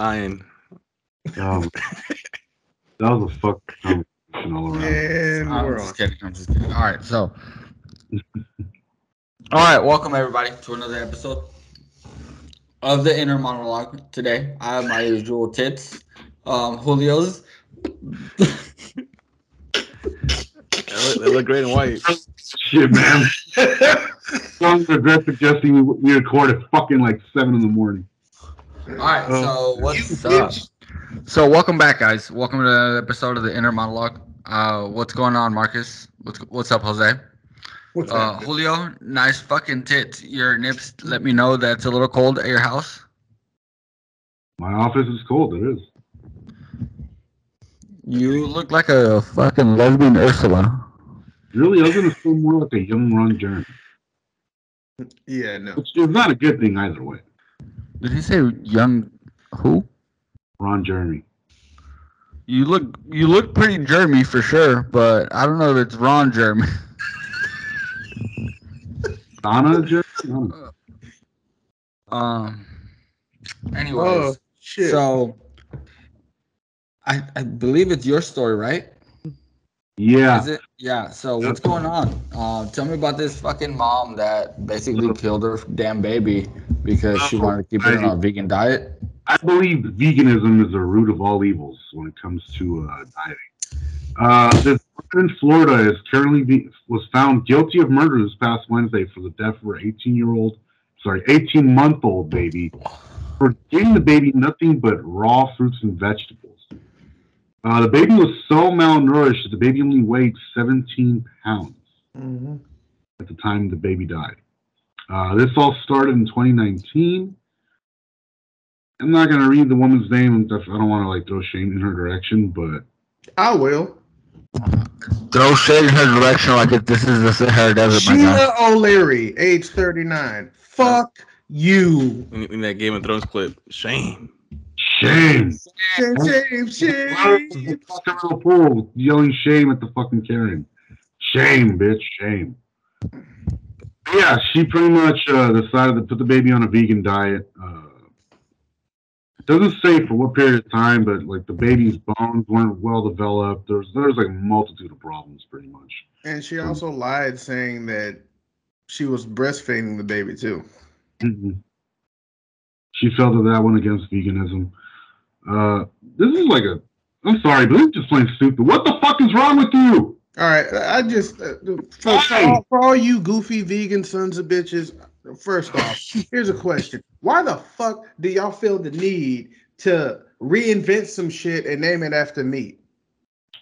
dying. Um, that was a fuck conversation all around. And I'm we're just kidding. I'm just kidding. All right, so. All right, welcome everybody to another episode of the inner monologue. Today, I have my usual tits, um, Julio's. They look, they look great and white. Shit, man. Some regret suggesting we, we record at fucking like seven in the morning. All right, so Oh, what's up? So welcome back, guys. Welcome to another episode of the inner monologue. Uh, what's going on, Marcus? What's what's up, Jose? What's Uh, that? Julio, nice fucking tits. Your nips let me know that it's a little cold at your house. My office is cold. It is. You look like a fucking lesbian Ursula. Really, I was gonna feel more like a young Ron Jeremy, Yeah, no. which is not a good thing either way. Did he say young? Who? Ron Jeremy. You look you look pretty Jeremy for sure, but I don't know if it's Ron Jeremy. Donna Jeremy. I don't know. Um. Anyways, Oh shit. so I I believe it's your story, right? Yeah. Is it? Yeah. So what's going on? Uh, tell me about this fucking mom that basically killed her damn baby because she wanted to keep her on a vegan diet. I believe veganism is the root of all evils when it comes to uh, dieting. Uh, this woman in Florida is currently be, was found guilty of murder this past Wednesday for the death of her 18 year old, sorry, 18 month old baby for giving the baby nothing but raw fruits and vegetables. Uh, the baby was so malnourished that the baby only weighed 17 pounds Mhm. at the time the baby died. Uh, this all started in 2019. I'm not gonna read the woman's name. I don't want to like throw shame in her direction, but I will. Throw shade in her direction like if this is the Sahara Desert, my. Sheila O'Leary, age 39. Fuck you. In, in that Game of Thrones clip, shame. Shame. Shame, shame, shame. Fucking pool yelling shame at the fucking Karen. Shame, bitch, shame. Yeah, she pretty much uh, decided to put the baby on a vegan diet. Uh, doesn't say for what period of time, but like the baby's bones weren't well developed. There's there's like a multitude of problems, pretty much. And she also lied saying that she was breastfeeding the baby too. Mhm. She felt that that went against veganism. Uh, this is like a. I'm sorry, but this is just plain stupid. What the fuck is wrong with you? All right, I just uh, for, for, all, for all you goofy vegan sons of bitches. First off, here's a question: Why the fuck do y'all feel the need to reinvent some shit and name it after meat?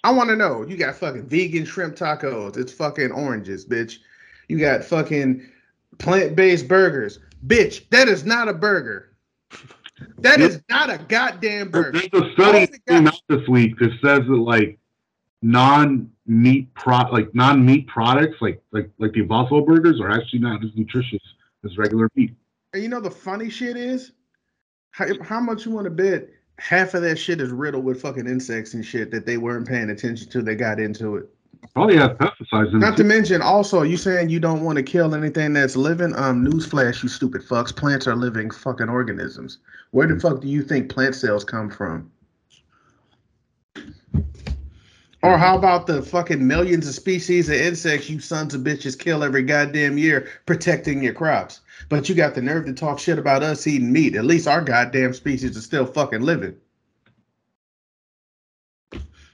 I want to know. You got fucking vegan shrimp tacos. It's fucking oranges, bitch. You got fucking plant-based burgers, bitch. That is not a burger. That is not a goddamn burger. There's a study that came out this week that says that like non-meat pro like non-meat products like like like the Impossible burgers are actually not as nutritious as regular meat. And you know the funny shit is, how, how much you want to bet half of that shit is riddled with fucking insects and shit that they weren't paying attention to. They got into it. Probably has pesticides in Not to mention, also, you saying you don't want to kill anything that's living. Um, newsflash, you stupid fucks. Plants are living fucking organisms. Where the fuck do you think plant cells come from? Or how about the fucking millions of species of insects you sons of bitches kill every goddamn year protecting your crops? But you got the nerve to talk shit about us eating meat. At least our goddamn species is still fucking living.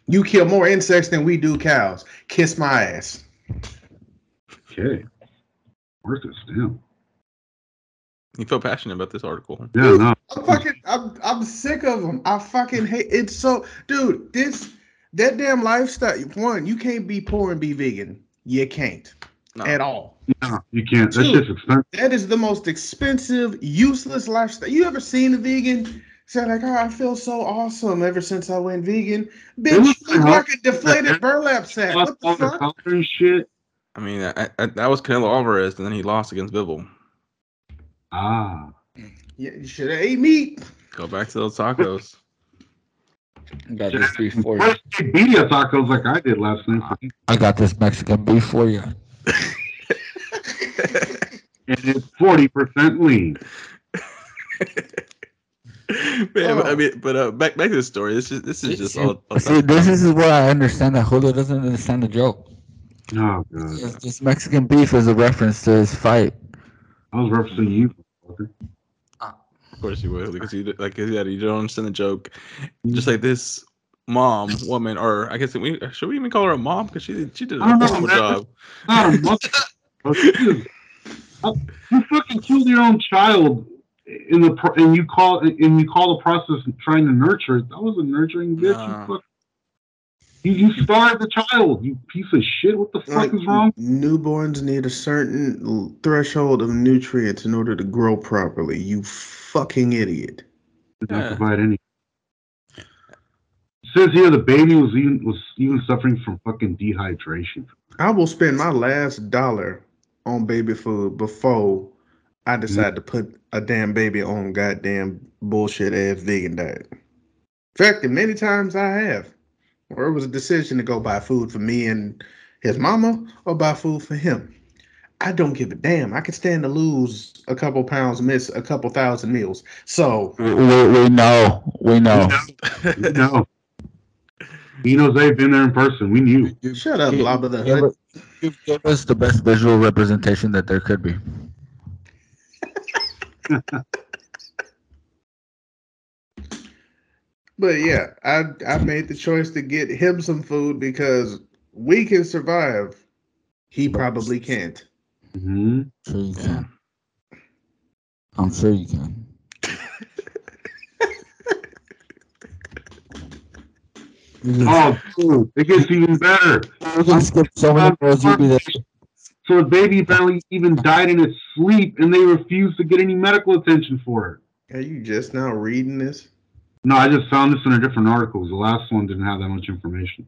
You kill more insects than we do cows. Kiss my ass. Okay. Where's this down? You feel passionate about this article. Yeah, no. I'm fucking. I'm. I'm sick of them. I fucking hate. It's so, dude. This that damn lifestyle. One, you can't be poor and be vegan. You can't No. at all. No, you can't. That Dude. shit's expensive. That is the most expensive, useless lifestyle. You ever seen a vegan say like, "Oh, I feel so awesome ever since I went vegan"? Bitch, you look like- like a deflated burlap sack. What the the fuck? and shit. I mean, I, I, that was Canelo Alvarez, and then he lost against Bivol. Ah. Yeah, you should have ate meat. Go back to those tacos. Got this beef for you. First take media tacos like I did last night. I got this Mexican beef for you. And it's 40% lean. Man, but, I Oh. mean, but uh, back back to the story. This is this is just all. all See, this is where I understand that Julio doesn't understand the joke. Oh god, This, this Mexican beef is a reference to his fight. I was referencing you. Of course you will, because you like yeah, you don't understand the joke. Just like this mom, woman, or I guess we should we even call her a mom because she did she did a don't horrible job. Not a mother. you you fucking killed your own child in the pro- and you call and you call the process trying to nurture it. That was a nurturing bitch. Nah. You, fuck, you you starved the child. You piece of shit. What the fuck Like, is wrong? Newborns need a certain threshold of nutrients in order to grow properly. You fucking idiot. Did not Yeah. provide any. It says here the baby was even was even suffering from fucking dehydration. I will spend my last dollar on baby food before I decide to put a damn baby on goddamn bullshit ass vegan diet. In fact, and many times I have, where it was a decision to go buy food for me and his mama or buy food for him. I don't give a damn. I can stand to lose a couple pounds, miss a couple thousand meals. So We, we, we know. We know. no. He knows they've been there in person. We knew. shut up, Give- Lob of the give Hood. us- give- give us the best visual representation that there could be. But yeah, I I made the choice to get him some food because we can survive. He probably can't. hmm Sure you can. I'm sure you can. Oh, dude, it gets even better. can skip so many meals. You'll be there. So the baby apparently even died in its sleep, and they refused to get any medical attention for it. Are you just now reading this? No, I just found this in a different article. The last one didn't have that much information.